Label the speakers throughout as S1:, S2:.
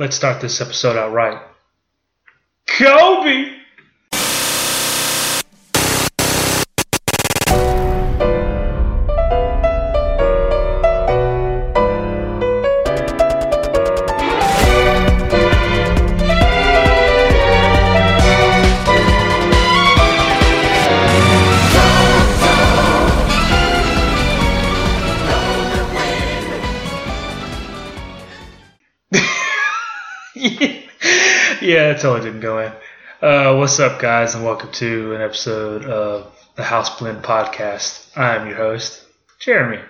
S1: Let's start this episode out right. Kobe! Totally didn't go in. Uh, what's up, guys, and welcome to an episode of the House Blend Podcast. I'm your host, Jeremy.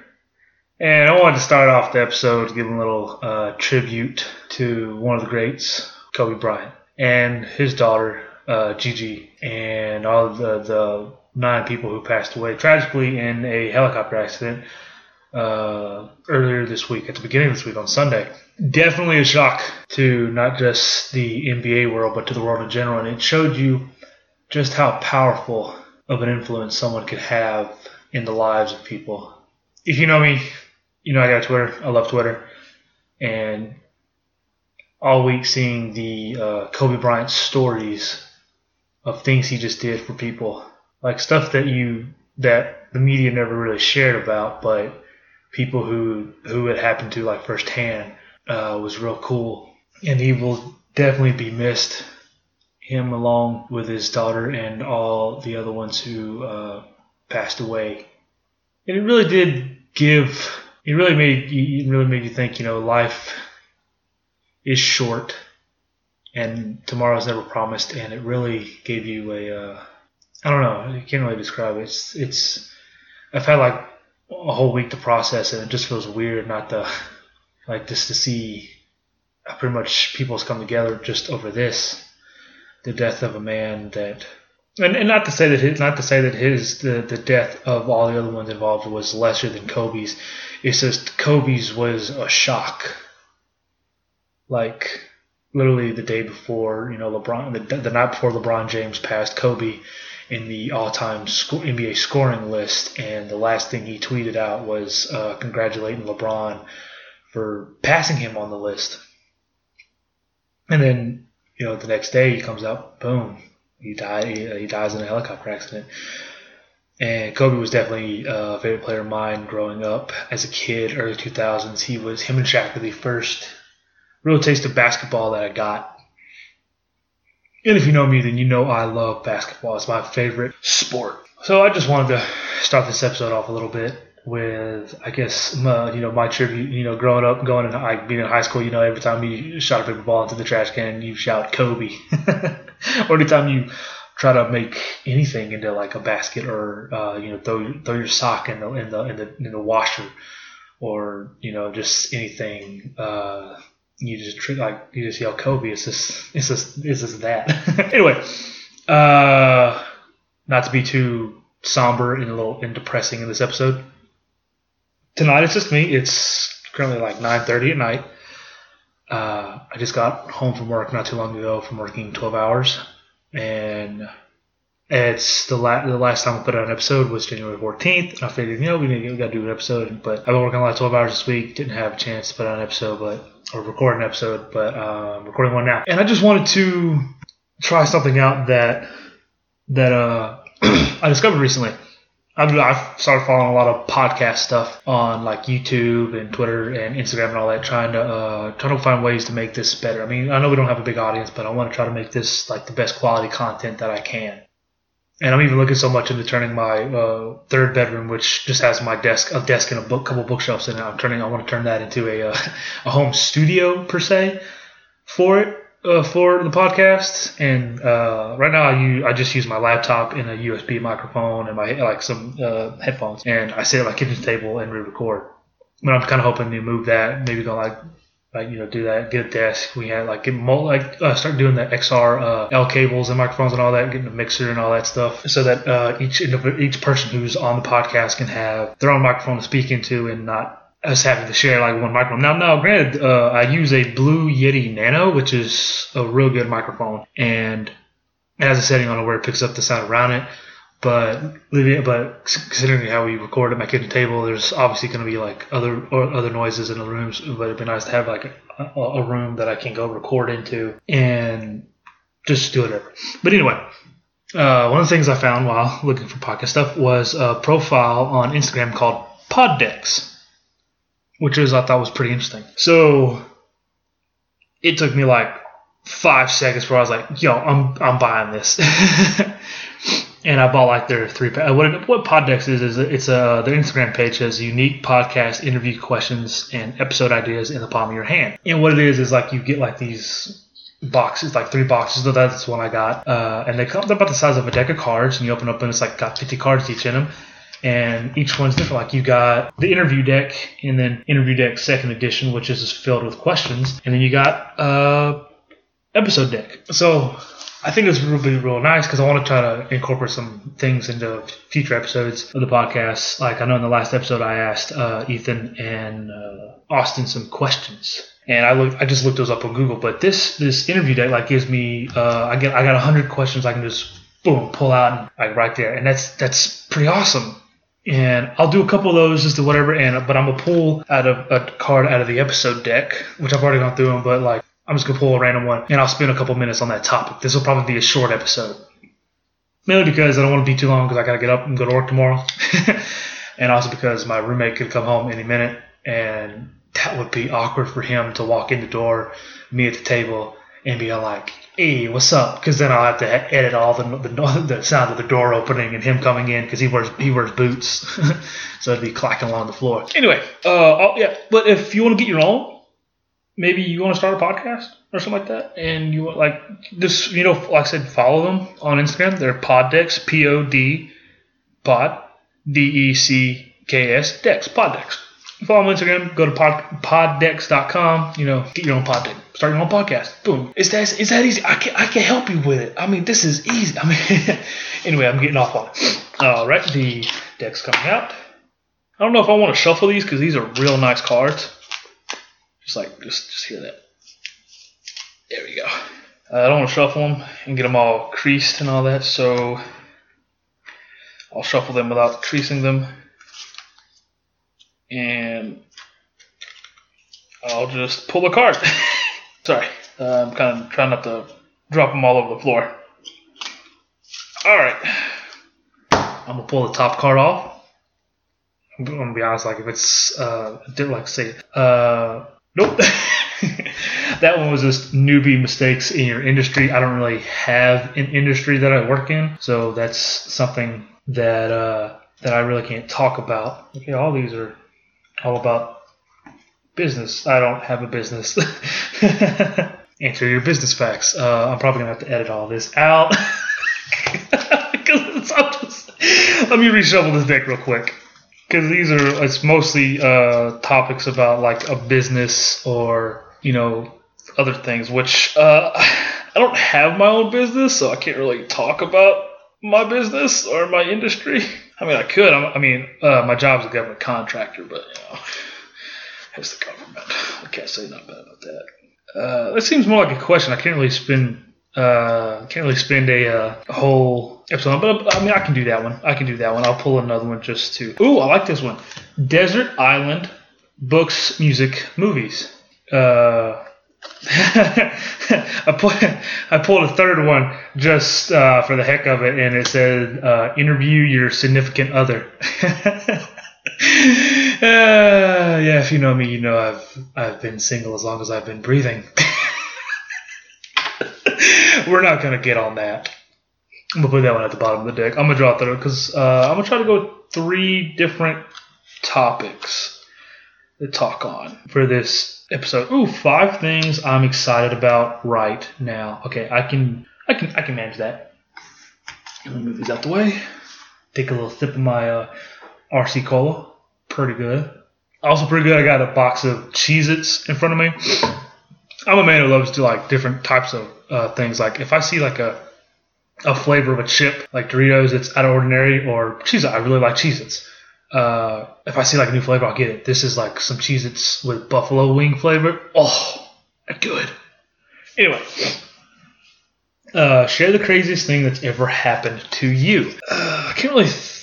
S1: And I wanted to start off the episode giving a little uh, tribute to one of the greats, Kobe Bryant, and his daughter, uh, Gigi, and all the, the nine people who passed away tragically in a helicopter accident uh, earlier this week, at the beginning of this week on Sunday. Definitely a shock to not just the NBA world, but to the world in general. And it showed you just how powerful of an influence someone could have in the lives of people. If you know me, you know I got Twitter. I love Twitter. And all week seeing the uh, Kobe Bryant stories of things he just did for people, like stuff that you that the media never really shared about, but people who who it happened to like firsthand uh, was real cool, and he will definitely be missed. Him along with his daughter and all the other ones who uh, passed away, and it really did give. It really made it really made you think. You know, life is short, and tomorrow's never promised, and it really gave you a. Uh, I don't know. I can't really describe it. It's it's. I've had like a whole week to process it. It just feels weird not to like just to see pretty much people's come together just over this, the death of a man that, and, and not to say that his, not to say that his the, the death of all the other ones involved was lesser than Kobe's. It's just Kobe's was a shock. Like literally the day before, you know, LeBron the, the night before LeBron James passed Kobe in the all-time NBA scoring list, and the last thing he tweeted out was uh, congratulating LeBron for passing him on the list. And then, you know, the next day he comes out, boom, he died. He, he dies in a helicopter accident. And Kobe was definitely a favorite player of mine growing up as a kid, early 2000s. He was him and Shaq were the first real taste of basketball that I got. And if you know me, then you know I love basketball. It's my favorite sport. So I just wanted to start this episode off a little bit with, I guess, my, you know, my tribute. You know, growing up, going and being in high school, you know, every time you shot a paper ball into the trash can, you shout Kobe. or anytime you try to make anything into like a basket, or uh, you know, throw throw your sock in the in the in the, in the washer, or you know, just anything. Uh, you just like you just yell Kobe. It's just it's just it's just that. anyway, uh, not to be too somber and a little and depressing in this episode. Tonight it's just me. It's currently like 9:30 at night. Uh, I just got home from work not too long ago from working 12 hours, and it's the, la- the last time I put out an episode was January 14th. I figured, you know, we, we got to do an episode. But I've been working a lot 12 hours this week. Didn't have a chance to put out an episode, but or record an episode, but I'm recording one now. And I just wanted to try something out that that uh, I discovered recently. I've, I've started following a lot of podcast stuff on like YouTube and Twitter and Instagram and all that, trying to uh, trying to find ways to make this better. I mean, I know we don't have a big audience, but I want to try to make this like the best quality content that I can. And I'm even looking so much into turning my uh, third bedroom, which just has my desk, a desk and a book, couple bookshelves in it. I'm turning. I want to turn that into a uh, a home studio per se for it uh, for the podcast. And uh, right now, I use, I just use my laptop and a USB microphone and my like some uh, headphones, and I sit at my kitchen table and re-record. But I'm kind of hoping to move that, maybe go like like you know do that get a desk we had like get mul- like uh, start doing the xr uh, l cables and microphones and all that getting a mixer and all that stuff so that uh, each each person who's on the podcast can have their own microphone to speak into and not us having to share like one microphone. Now now granted uh, i use a blue yeti nano which is a real good microphone. And it has a setting on it where it picks up the sound around it But but considering how we record at my kitchen table, there's obviously going to be like other other noises in the rooms. But it'd be nice to have like a, a room that I can go record into and just do whatever. But anyway, uh, one of the things I found while looking for podcast stuff was a profile on Instagram called Poddecks, which is I thought was pretty interesting. So it took me like five seconds where I was like, "Yo, I'm I'm buying this," and I bought like their three. What what Poddecks is is it's a their Instagram page has unique podcast interview questions and episode ideas in the palm of your hand. And what it is is like you get like these boxes, like three boxes. So that's one I got, uh, and they come they're about the size of a deck of cards, and you open up and it's like got 50 cards each in them. And each one's different. Like you got the interview deck, and then interview deck second edition, which is filled with questions, and then you got uh, episode deck. So I think it's really real nice because I want to try to incorporate some things into future episodes of the podcast. Like I know in the last episode I asked uh, Ethan and uh, Austin some questions, and I look I just looked those up on Google. But this this interview deck like gives me uh, I get I got hundred questions I can just boom pull out and, like right there, and that's that's pretty awesome. And I'll do a couple of those just to whatever, and but I'm gonna pull out of a card out of the episode deck, which I've already gone through them, but like I'm just gonna pull a random one, and I'll spend a couple minutes on that topic. This will probably be a short episode, mainly because I don't want to be too long because I gotta get up and go to work tomorrow, and also because my roommate could come home any minute, and that would be awkward for him to walk in the door, me at the table, and be like, "Hey, what's up?" Because then I'll have to edit all the, the the sound of the door opening and him coming in because he wears he wears boots, so it'd be clacking along the floor. Anyway, uh, yeah, but if you want to get your own maybe you want to start a podcast or something like that, and you want like just you know, like I said, follow them on Instagram. They're Poddecks, P O D, Pod, D E C K S, Dex, Poddecks. Follow them on Instagram. Go to pod, poddecks.com. You know, get your own pod deck. Start your own podcast. Boom. Is that is that easy? I can I can help you with it. I mean, this is easy. I mean, anyway, I'm getting off on it. All right, the deck's coming out. I don't know if I want to shuffle these because these are real nice cards. Just like, just, just hear that. There we go. Uh, I don't want to shuffle them and get them all creased and all that, so I'll shuffle them without creasing them. And I'll just pull a card. Sorry, uh, I'm kind of trying not to drop them all over the floor. All right, I'm gonna pull the top card off. I'm gonna be honest, like if it's uh, did like say uh, Nope. that one was just newbie mistakes in your industry. I don't really have an industry that I work in, so that's something that uh, that I really can't talk about. Okay, all these are all about business. I don't have a business. Answer your business facts. Uh, I'm probably gonna have to edit all this out because just. Let me reshuffle this deck real quick because these are it's mostly uh, topics about like a business or you know other things which uh, i don't have my own business so i can't really talk about my business or my industry. I mean i could i mean uh, my job's a government contractor but you know it's the government? I can't say nothing bad about that. Uh, it seems more like a question. I can't really spend uh, can't really spend a, uh, a whole episode, but I mean, I can do that one. I can do that one. I'll pull another one just to. Ooh, I like this one. Desert Island books, music, movies. Uh, I I pulled a third one just uh, for the heck of it, and it said uh, interview your significant other. uh, yeah, if you know me, you know I've I've been single as long as I've been breathing. We're not gonna get on that. I'm gonna put that one at the bottom of the deck. I'm gonna draw through because uh, I'm gonna try to go three different topics to talk on for this episode. Ooh, five things I'm excited about right now. Okay, I can I can I can manage that. Let me move these out the way. Take a little sip of my uh, RC cola. Pretty good. Also pretty good. I got a box of Cheez-Its in front of me. I'm a man who loves to do like different types of uh, things. Like if I see like a a flavor of a chip like Doritos that's out of ordinary or Cheez I really like Cheez Its. Uh, if I see like a new flavor, I'll get it. This is like some Cheez Its with buffalo wing flavor. Oh, good. Anyway, Uh, share the craziest thing that's ever happened to you. Uh, I can't really. Th-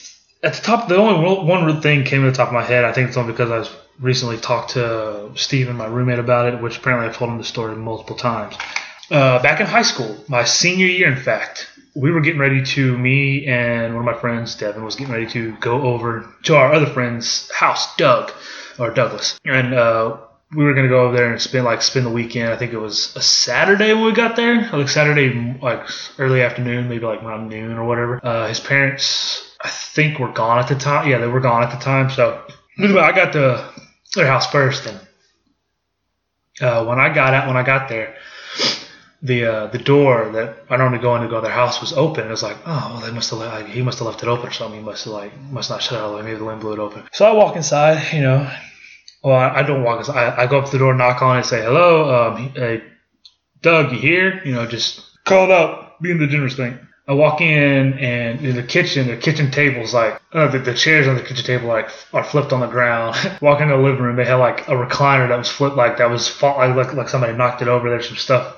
S1: at the top, the only one thing came to the top of my head. I think it's only because I was recently talked to Steven, my roommate, about it, which apparently I've told him the story multiple times. Uh, back in high school, my senior year, in fact, we were getting ready to, me and one of my friends, Devin, was getting ready to go over to our other friend's house, Doug, or Douglas. And uh, we were gonna go over there and spend like spend the weekend. I think it was a Saturday when we got there, like Saturday, like early afternoon, maybe like around noon or whatever. Uh, his parents, I think, were gone at the time. Yeah, they were gone at the time. So I got to their house first, and uh, when I got out, when I got there, the uh, the door that I normally go in to go to their house was open. It was like, oh, well, they must have like, he must have left it open or something. He must have like must not shut it all the way. Maybe the wind blew it open. So I walk inside, you know. Well, I, I don't walk inside. I, I, go up to the door, knock on it, say, hello, um, hey, Doug, you here? You know, just called up, being the generous thing. I walk in and in the kitchen, the kitchen table's like uh, the, the, chairs on the kitchen table like are flipped on the ground. walk into the living room, they had like a recliner that was flipped like that was fall, like like somebody knocked it over. There's some stuff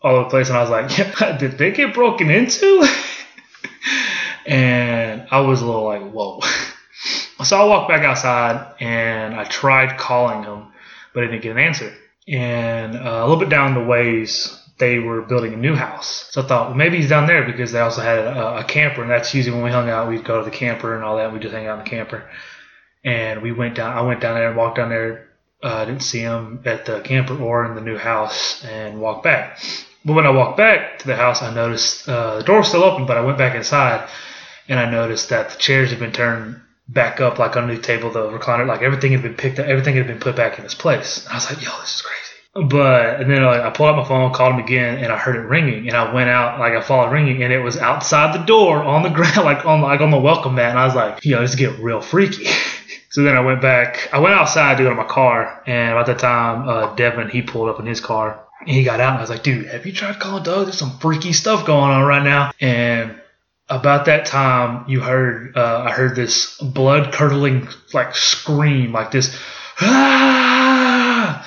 S1: all over the place, and I was like, yeah, did they get broken into? and I was a little like, whoa. so I walked back outside and I tried calling him, but I didn't get an answer. And uh, a little bit down the ways, they were building a new house. So I thought, well, maybe he's down there because they also had a, a, camper, and that's usually when we hung out. We'd go to the camper and all that. We just hang out in the camper. And we went down. I went down there and walked down there. Uh, didn't see him at the camper or in the new house, and walked back. But when I walked back to the house, I noticed uh, the door was still open, but I went back inside, and I noticed that the chairs had been turned back up, like under the table, the recliner, like everything had been picked up, everything had been put back in its place. And I was like, yo, this is crazy. But and then like, I pulled out my phone, called him again, and I heard it ringing. And I went out, like I followed ringing, and it was outside the door on the ground, like on like on the welcome mat. And I was like, yo, this is get real freaky. so then I went back. I went outside to go to my car, and about that time, uh, Devin he pulled up in his car, and he got out, and I was like, dude, have you tried calling Doug? There's some freaky stuff going on right now. And about that time, you heard uh, I heard this blood curdling like scream, like this. Ah!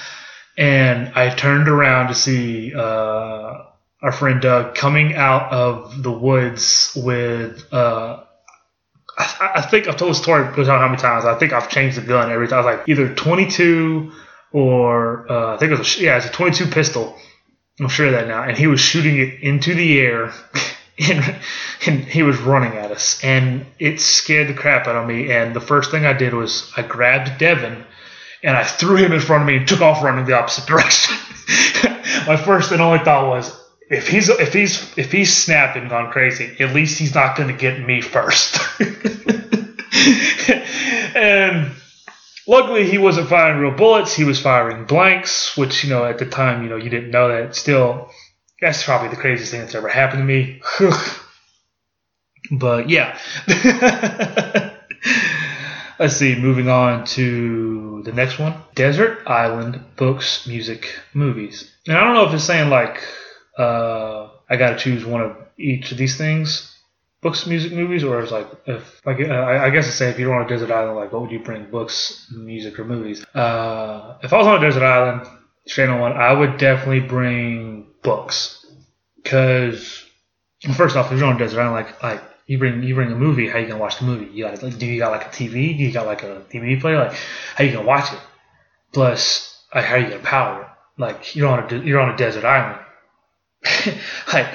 S1: and I turned around to see uh, our friend Doug coming out of the woods with. Uh, I, think I've told the story how many times. I think I've changed the gun every time. I was like either 22 or uh, I think it was a, yeah, it's a 22 pistol. I'm sure of that now. And he was shooting it into the air. And, and, he was running at us, and it scared the crap out of me. And the first thing I did was I grabbed Devin and I threw him in front of me and took off running the opposite direction. My first and only thought was, if he's if he's if he's snapping gone crazy, at least he's not going to get me first. and luckily, he wasn't firing real bullets. He was firing blanks, which you know at the time you know you didn't know that. Still, that's probably the craziest thing that's ever happened to me. but yeah. Let's see, moving on to the next one Desert Island Books, Music, Movies. And I don't know if it's saying like uh, I got to choose one of each of these things books, music, movies, or it's like if like uh, I guess it's say if you're on a desert island, like what would you bring, books, music, or movies? Uh, if I was on a desert island, straight on one, I would definitely bring books, because first off, if you're on a desert island, like like you bring you bring a movie, how you gonna watch the movie? You got like, do you got like a TV? Do you got like a DVD player? Like how you gonna watch it? Plus, like how you gonna power it? Like you're on a you're on a desert island. like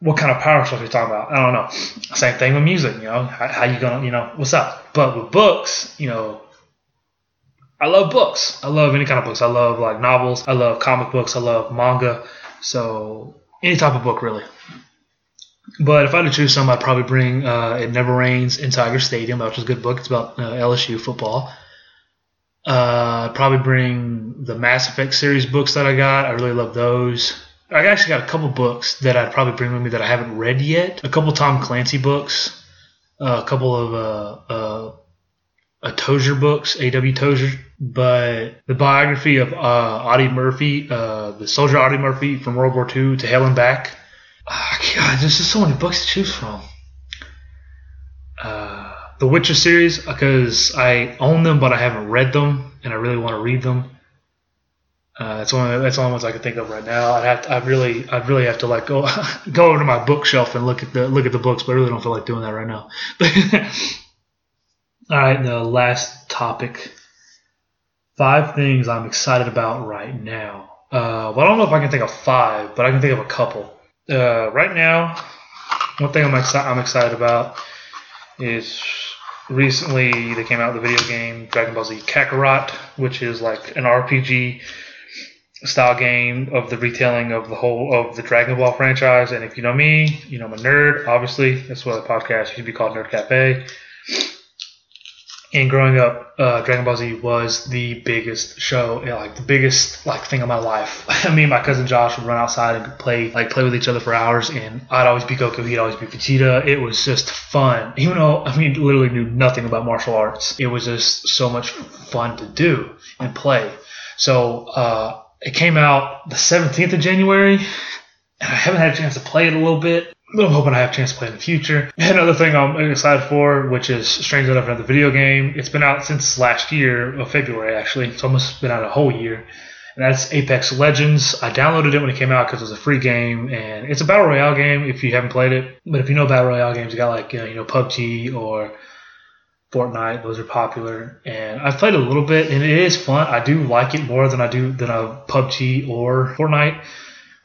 S1: what kind of power source are you talking about? I don't know. Same thing with music. You know how, how you gonna you know what's up? But with books, you know. I love books. I love any kind of books. I love like novels. I love comic books. I love manga. So any type of book really. But if I had to choose some, I'd probably bring uh, It Never Rains in Tiger Stadium, which is a good book. It's about uh, LSU football. Uh, probably bring the Mass Effect series books that I got. I really love those. I actually got a couple books that I'd probably bring with me that I haven't read yet. A couple Tom Clancy books, a couple of uh, uh, a Tozer books, A.W. Tozer, but the biography of uh, Audie Murphy, uh, the soldier Audie Murphy from World War II to Hell and Back Oh, God, there's just so many books to choose from. Uh, the Witcher series, because I own them, but I haven't read them, and I really want to read them. Uh, that's one. That's the only ones I can think of right now. I'd have. To, I really. I'd really have to like go go over to my bookshelf and look at the look at the books, but I really don't feel like doing that right now. All right, the last topic. Five things I'm excited about right now. Uh, well, I don't know if I can think of five, but I can think of a couple. Uh, right now, one thing I'm, exci- I'm excited about is recently they came out with the video game Dragon Ball Z Kakarot, which is like an RPG style game of the retelling of the whole of the Dragon Ball franchise. And if you know me, you know I'm a nerd. Obviously, that's why the podcast should be called Nerd Cafe. And growing up, uh, Dragon Ball Z was the biggest show, you know, like the biggest like thing of my life. I mean, my cousin Josh would run outside and play like play with each other for hours, and I'd always be Goku, he'd always be Vegeta. It was just fun, even though I mean, literally knew nothing about martial arts. It was just so much fun to do and play. So uh, it came out the 17th of January, and I haven't had a chance to play it a little bit. I'm hoping I have a chance to play in the future. Another thing I'm excited for, which is strange enough, another video game. It's been out since last year, of February actually. It's almost been out a whole year. And that's Apex Legends. I downloaded it when it came out because it was a free game, and it's a battle royale game if you haven't played it. But if you know battle royale games, you got like know, you know PUBG or Fortnite. Those are popular, and I've played a little bit, and it is fun. I do like it more than I do than a PUBG or Fortnite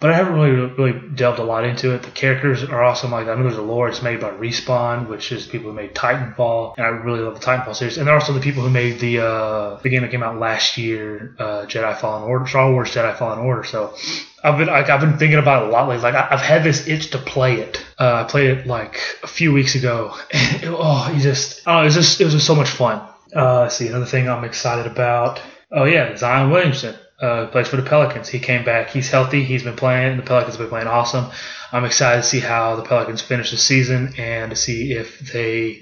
S1: but I haven't really really delved a lot into it. The characters are awesome. Like I know there's a lore. It's made by Respawn, which is people who made Titanfall, and I really love the Titanfall series. And they're also the people who made the uh, the game that came out last year, uh, Jedi Fallen Order, Star Wars Jedi Fallen Order. So I've been like, I've been thinking about it a lot lately. Like I, have had this itch to play it. Uh, I played it like a few weeks ago, it, oh, you just oh, it was just it was just so much fun. Uh, let's see another thing I'm excited about. Oh yeah, Zion Williamson uh, plays for the Pelicans. He came back. He's healthy. He's been playing. The Pelicans have been playing awesome. I'm excited to see how the Pelicans finish the season and to see if they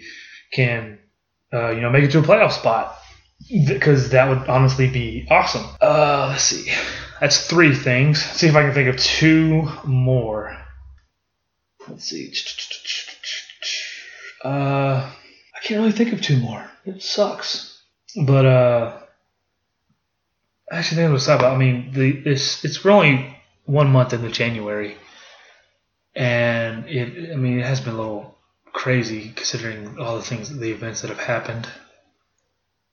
S1: can, uh, you know, make it to a playoff spot because that would honestly be awesome. Uh, let's see. That's three things. Let's see if I can think of two more. Let's see. Uh, I can't really think of two more. It sucks. But uh, actually, think was about. I mean, the it's it's only one month into January, and it. I mean, it has been a little crazy considering all the things, the events that have happened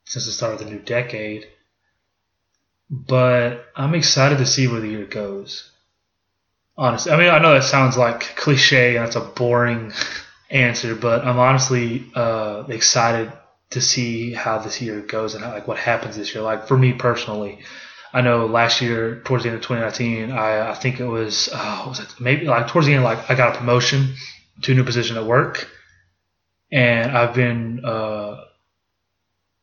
S1: since the start of the new decade. But I'm excited to see where the year goes. Honestly, I mean, I know that sounds like cliche and that's a boring answer, but I'm honestly uh, excited to see how this year goes and how, like what happens this year. Like for me personally, I know last year towards the end of 2019, I, I think it was uh, was it maybe like towards the end, like I got a promotion to a new position at work, and I've been uh,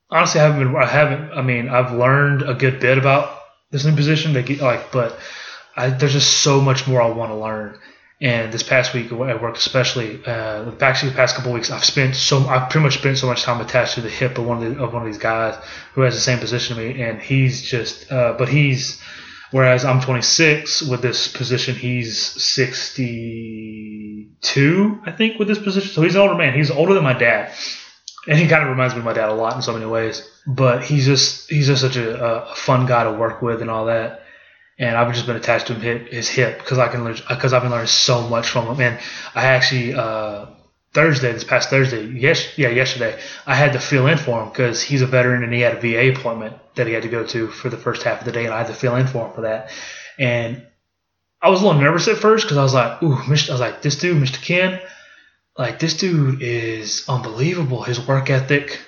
S1: honestly I haven't been I haven't I mean I've learned a good bit about this new position. They get like, but I, there's just so much more I want to learn and this past week at work, especially, uh, actually the past couple weeks, I've spent so I've pretty much spent so much time attached to the hip of one of, the, of one of these guys who has the same position to me, and he's just, uh, but he's, whereas I'm 26 with this position, he's 62, I think, with this position. So he's an older man. He's older than my dad, and he kind of reminds me of my dad a lot in so many ways. But he's just he's just such a, a fun guy to work with and all that and I've just been attached to him, his hip because I can learn because I've been learning so much from him. And I actually uh, Thursday, this past Thursday, yes, yeah, yesterday, I had to fill in for him because he's a veteran and he had a VA appointment that he had to go to for the first half of the day, and I had to fill in for him for that. And I was a little nervous at first because I was like, ooh, I was like, this dude, Mr. Ken, like this dude is unbelievable. His work ethic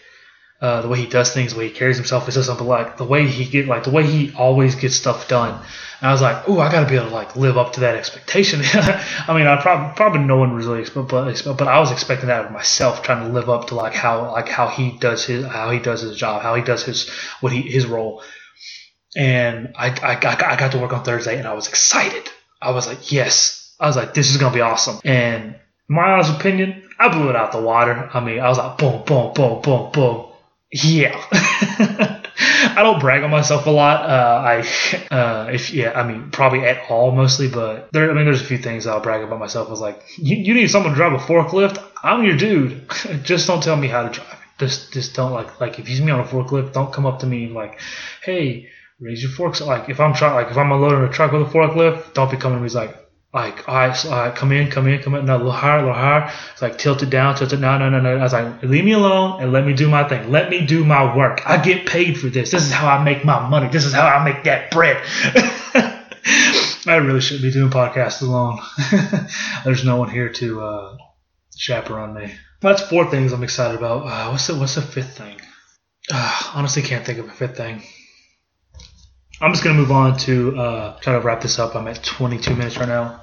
S1: uh, the way he does things, the way he carries himself. It's just something like the way he get like the way he always gets stuff done. And I was like, oh, I got to be able to like live up to that expectation. I mean, I probably probably no one really expect, but but I was expecting that of myself, trying to live up to like how like how he does his how he does his job, how he does his what he his role. And I I got, I got to work on Thursday, and I was excited. I was like, yes. I was like, this is gonna be awesome. And my honest opinion, I blew it out the water. I mean, I was like, boom, boom, boom, boom, boom yeah. I don't brag on myself a lot. Uh, I, uh, if yeah, I mean probably at all mostly, but there. I mean, there's a few things I'll brag about myself. I was like, you, you need someone to drive a forklift. I'm your dude. just don't tell me how to drive. Just just don't like like if you see me on a forklift, don't come up to me like, hey, raise your forks. Like if I'm trying, like if I'm unloading a truck with a forklift, don't be coming to me like, like, all right, come in, come in, come in, no, a little higher, a little higher. It's like tilt it down, tilt it down, no, no, no. I was like, leave me alone and let me do my thing. Let me do my work. I get paid for this. This is how I make my money. This is how I make that bread. I really shouldn't be doing podcasts alone. There's no one here to uh, chaperone me. That's four things I'm excited about. Uh, what's the what's the fifth thing? Uh, honestly, can't think of a fifth thing. I'm just gonna move on to uh, try to wrap this up. I'm at 22 minutes right now.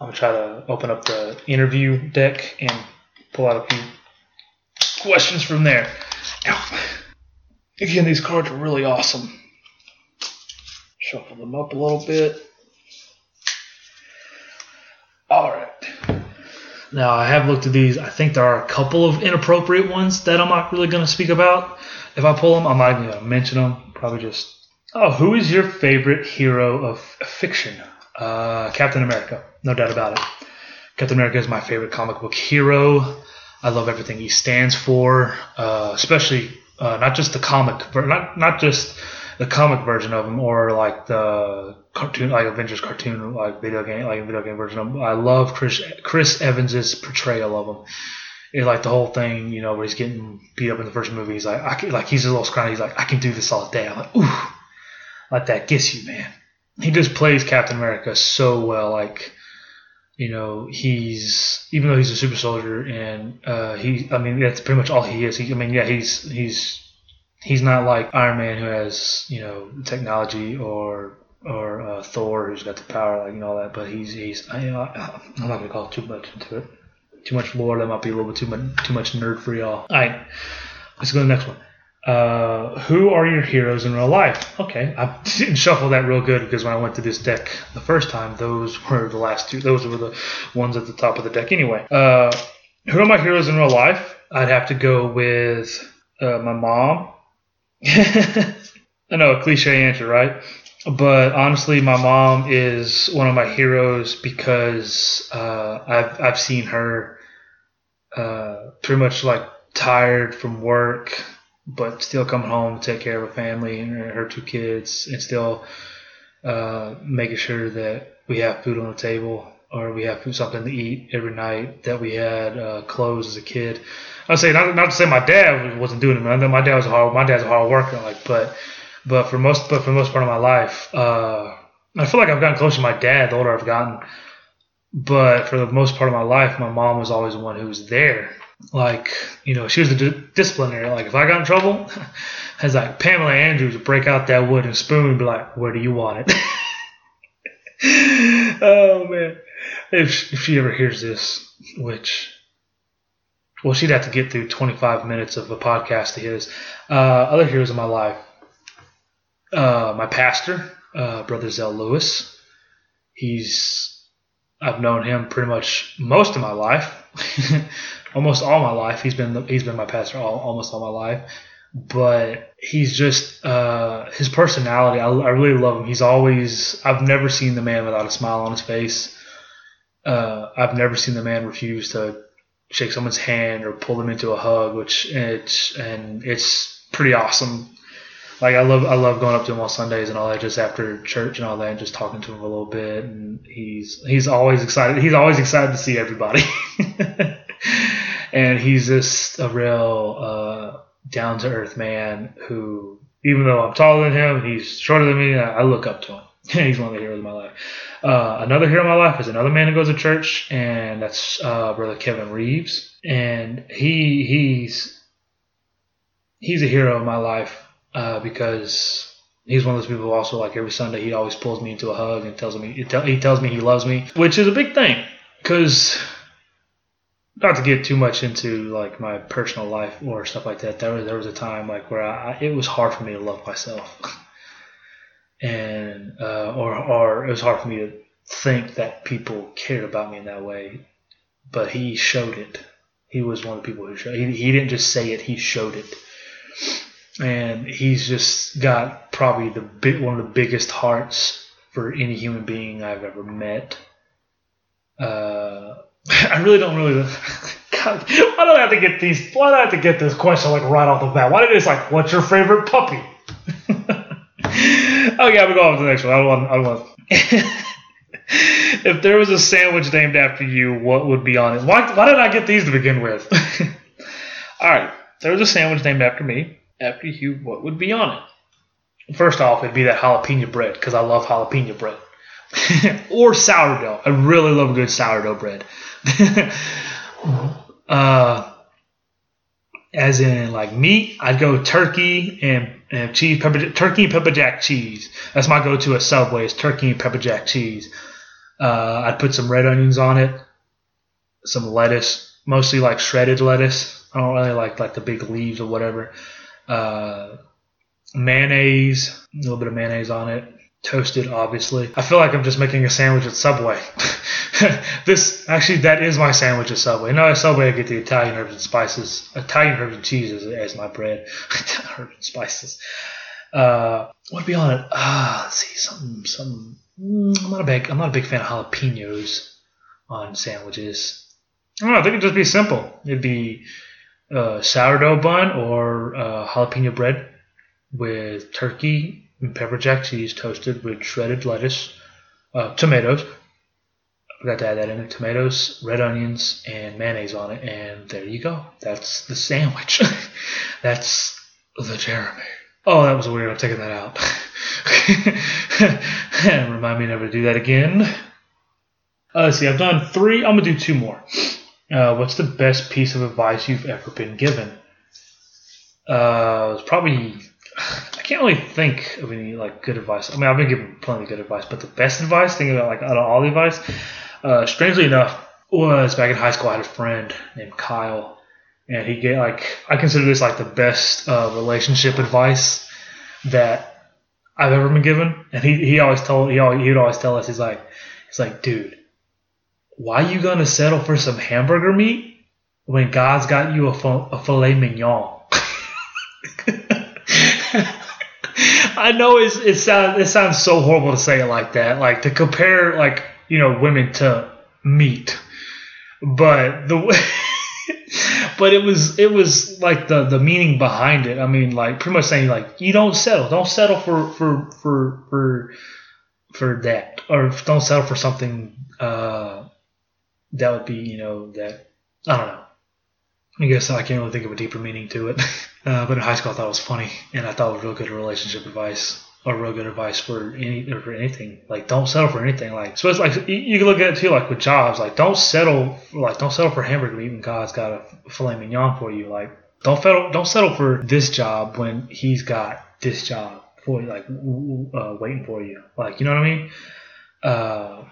S1: I'm gonna try to open up the interview deck and pull out a few questions from there. Again, these cards are really awesome. Shuffle them up a little bit. All right. Now I have looked at these. I think there are a couple of inappropriate ones that I'm not really to speak about. If I pull them, I'm not even to mention them. Probably just. Oh, who is your favorite hero of fiction? Uh, Captain America, no doubt about it. Captain America is my favorite comic book hero. I love everything he stands for, uh, especially uh, not just the comic, not not just the comic version of him or like the cartoon, like Avengers cartoon, like video game, like video game version of him. I love Chris Chris Evans's portrayal of him. It's like the whole thing, you know, where he's getting beat up in the first movie. He's like, I can, like he's a little scrawny. He's like, I can do this all day. I'm like, ooh, like that gets you, man. He just plays Captain America so well. Like, you know, he's even though he's a super soldier and uh, he, I mean, that's pretty much all he is. He, I mean, yeah, he's he's he's not like Iron Man who has you know technology or or uh, Thor who's got the power like know all that. But he's he's I, am not gonna call too much into it. Too much lore. That might be a little bit too much too much nerd for y'all. All right, let's go to the next one. Uh, who are your heroes in real life? Okay, I didn't shuffle that real good because when I went to this deck the first time, those were the last two. Those were the ones at the top of the deck. Anyway, uh, who are my heroes in real life? I'd have to go with uh, my mom, I know a cliche answer, right? But honestly, my mom is one of my heroes because uh, I've I've seen her uh, pretty much like tired from work, but still coming home to take care of a family and her two kids, and still uh, making sure that we have food on the table or we have something to eat every night. That we had uh, clothes as a kid. I say not not to say my dad wasn't doing it. My dad was a hard my dad's a hard worker. Like, but but for most but for most part of my life, uh, I feel like I've gotten closer to my dad the older I've gotten. But for the most part of my life, my mom was always the one who was there. Like, you know, she was the disciplinary. Like, if I got in trouble, it's like Pamela Andrews would break out that wooden spoon and be like, "Where do you want it?" oh man, if if she ever hears this, which well, she'd have to get through 25 minutes of a podcast of his. Uh, other heroes in my life, uh, my pastor, uh, Brother Zell Lewis. He's, I've known him pretty much most of my life, almost all my life. He's been he's been my pastor all, almost all my life. But he's just uh, his personality. I, I really love him. He's always. I've never seen the man without a smile on his face. Uh, I've never seen the man refuse to shake someone's hand or pull them into a hug, which it's and it's pretty awesome. Like I love I love going up to him on Sundays and all that, just after church and all that, and just talking to him a little bit. And he's he's always excited. He's always excited to see everybody. and he's just a real uh, down to earth man who, even though I'm taller than him, he's shorter than me. I, look up to him. he's one of the heroes of my life. Uh, another hero of my life is another man who goes to church, and that's uh, brother Kevin Reeves, and he he's he's a hero of my life uh, because he's one of those people also like every Sunday he always pulls me into a hug and tells me he tells me he loves me, which is a big thing because not to get too much into like my personal life or stuff like that. There was there was a time like where I, it was hard for me to love myself. and uh, or or it was hard for me to think that people cared about me in that way. But he showed it. He was one of the people who showed. He, he didn't just say it; he showed it. And he's just got probably the big, one of the biggest hearts for any human being I've ever met. Uh, I really don't really. God, why do I have to get these? Why do I have to get this question like right off the bat? Why did it just like, what's your favorite puppy? okay, I'm going on to the next one. I want. I want. if there was a sandwich named after you, what would be on it? Why, why did I get these to begin with? All right, there was a sandwich named after me. After you, what would be on it? First off, it'd be that jalapeno bread because I love jalapeno bread. or sourdough. I really love good sourdough bread. uh, as in like meat, I'd go turkey and, and cheese, pepper, turkey and pepper jack cheese. That's my go-to at Subway is turkey and pepper jack cheese. Uh, I'd put some red onions on it, some lettuce, mostly like shredded lettuce. I don't really like like the big leaves or whatever. Uh, mayonnaise, a little bit of mayonnaise on it, toasted, obviously. I feel like I'm just making a sandwich at Subway. this actually that is my sandwich at Subway. No, at Subway I get the Italian herbs and spices, Italian herbs and cheese as, my bread. herbs and spices. Uh, what'd be on it? Ah, let's see, something, something. Mm, I'm not a big, I'm not a big fan of jalapenos on sandwiches. I don't know. I think it'd just be simple. It'd be uh, sourdough bun or uh, jalapeno bread with turkey and pepper jack cheese toasted with shredded lettuce, uh, tomatoes. I forgot to add that in. Tomatoes, red onions, and mayonnaise on it, and there you go. That's the sandwich. That's the Jeremy. Oh, that was weird. I'm taking that out. Remind me never to do that again. Uh, let's see. I've done three. I'm gonna do two more. Uh, what's the best piece of advice you've ever been given? Uh, it's probably I can't really think of any like good advice. I mean, I've been given plenty of good advice, but the best advice, thinking about like out of all the advice, uh, strangely enough, was back in high school. I had a friend named Kyle, and he gave like I consider this like the best uh, relationship advice that I've ever been given. And he, he always told he always, he would always tell us he's like he's like dude, why you gonna settle for some hamburger meat when God's got you a, a filet mignon? I know it's, it sounds it sounds so horrible to say it like that, like to compare like you know women to meat, but the but it was it was like the the meaning behind it. I mean, like pretty much saying like you don't settle, don't settle for for for for for that, or don't settle for something uh, that would be you know that I don't know. I guess I can't really think of a deeper meaning to it. Uh, but in high school, I thought it was funny, and I thought it was real good relationship advice or real good advice for any or for anything. Like, don't settle for anything. Like, so it's like you can look at it too, like with jobs. Like, don't settle. like, don't settle for hamburger meat when God's got a filet mignon for you. Like, don't settle. Don't settle for this job when He's got this job for you, like uh, waiting for you. Like, you know what I mean? Uh,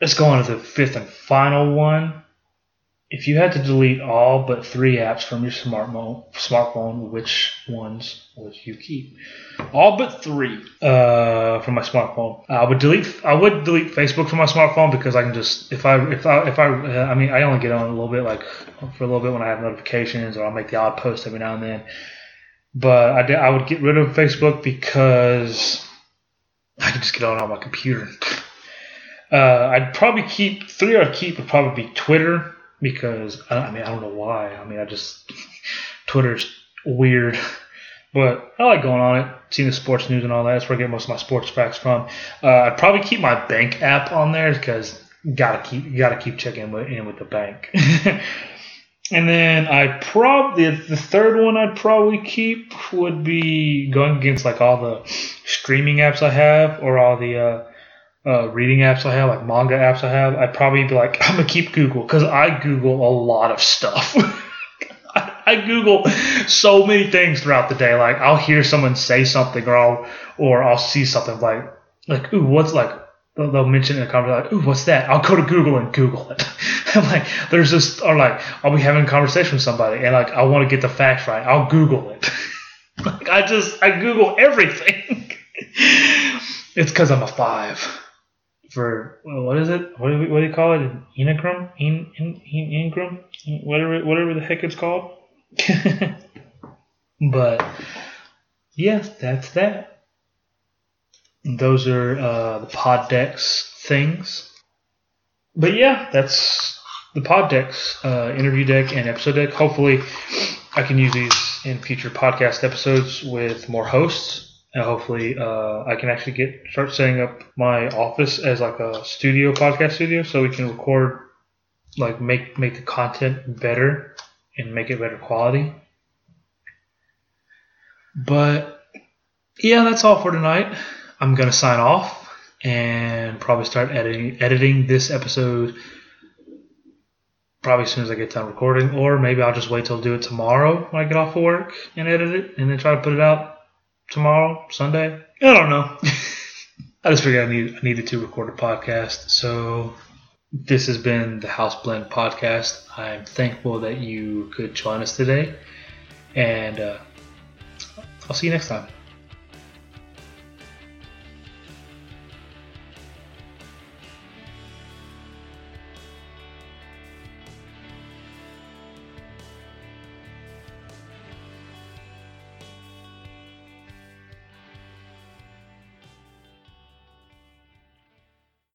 S1: let's go on to the fifth and final one. If you had to delete all but three apps from your smartphone, smartphone, which ones would you keep? All but three uh, from my smartphone. I would delete. I would delete Facebook from my smartphone because I can just if I if I if I uh, I mean I only get on a little bit like for a little bit when I have notifications or I'll make the odd post every now and then. But I I would get rid of Facebook because I can just get on on my computer. Uh, I'd probably keep three. I'd keep would probably be Twitter because I mean I don't know why. I mean I just Twitter's weird, but I like going on it, seeing the sports news and all that. That's where I get most of my sports facts from. Uh, I'd probably keep my bank app on there because gotta keep gotta keep checking in with the bank. and then I probably the third one I'd probably keep would be going against like all the streaming apps I have or all the uh, uh, reading apps I have, like manga apps I have, I'd probably be like, I'm gonna keep Google because I Google a lot of stuff. I, Google so many things throughout the day. Like I'll hear someone say something, or I'll or I'll see something like like ooh, what's like they'll, they'll mention in a conversation like ooh, what's that? I'll go to Google and Google it. I'm like, there's this, or like I'll be having a conversation with somebody and like I want to get the facts right. I'll Google it. like I just I Google everything. it's because I'm a five for what is it? What do, we, what do you call it? Enneagram? In, in, in, Enneagram? Whatever, whatever the heck it's called. but yeah, that's that. Those are uh, the pod decks things. But yeah, that's the pod decks, uh, interview deck and episode deck. Hopefully, I can use these in future podcast episodes with more hosts and hopefully uh, I can actually get start setting up my office as like a studio podcast studio, so we can record, like make make the content better and make it better quality. But yeah, that's all for tonight. I'm gonna sign off and probably start editing editing this episode probably as soon as I get done recording, or maybe I'll just wait till do it tomorrow when I get off of work and edit it, and then try to put it out tomorrow, Sunday. I don't know. I just figured I need I needed to record a podcast, so this has been the House Blend podcast. I'm thankful that you could join us today, and uh, I'll see you next time.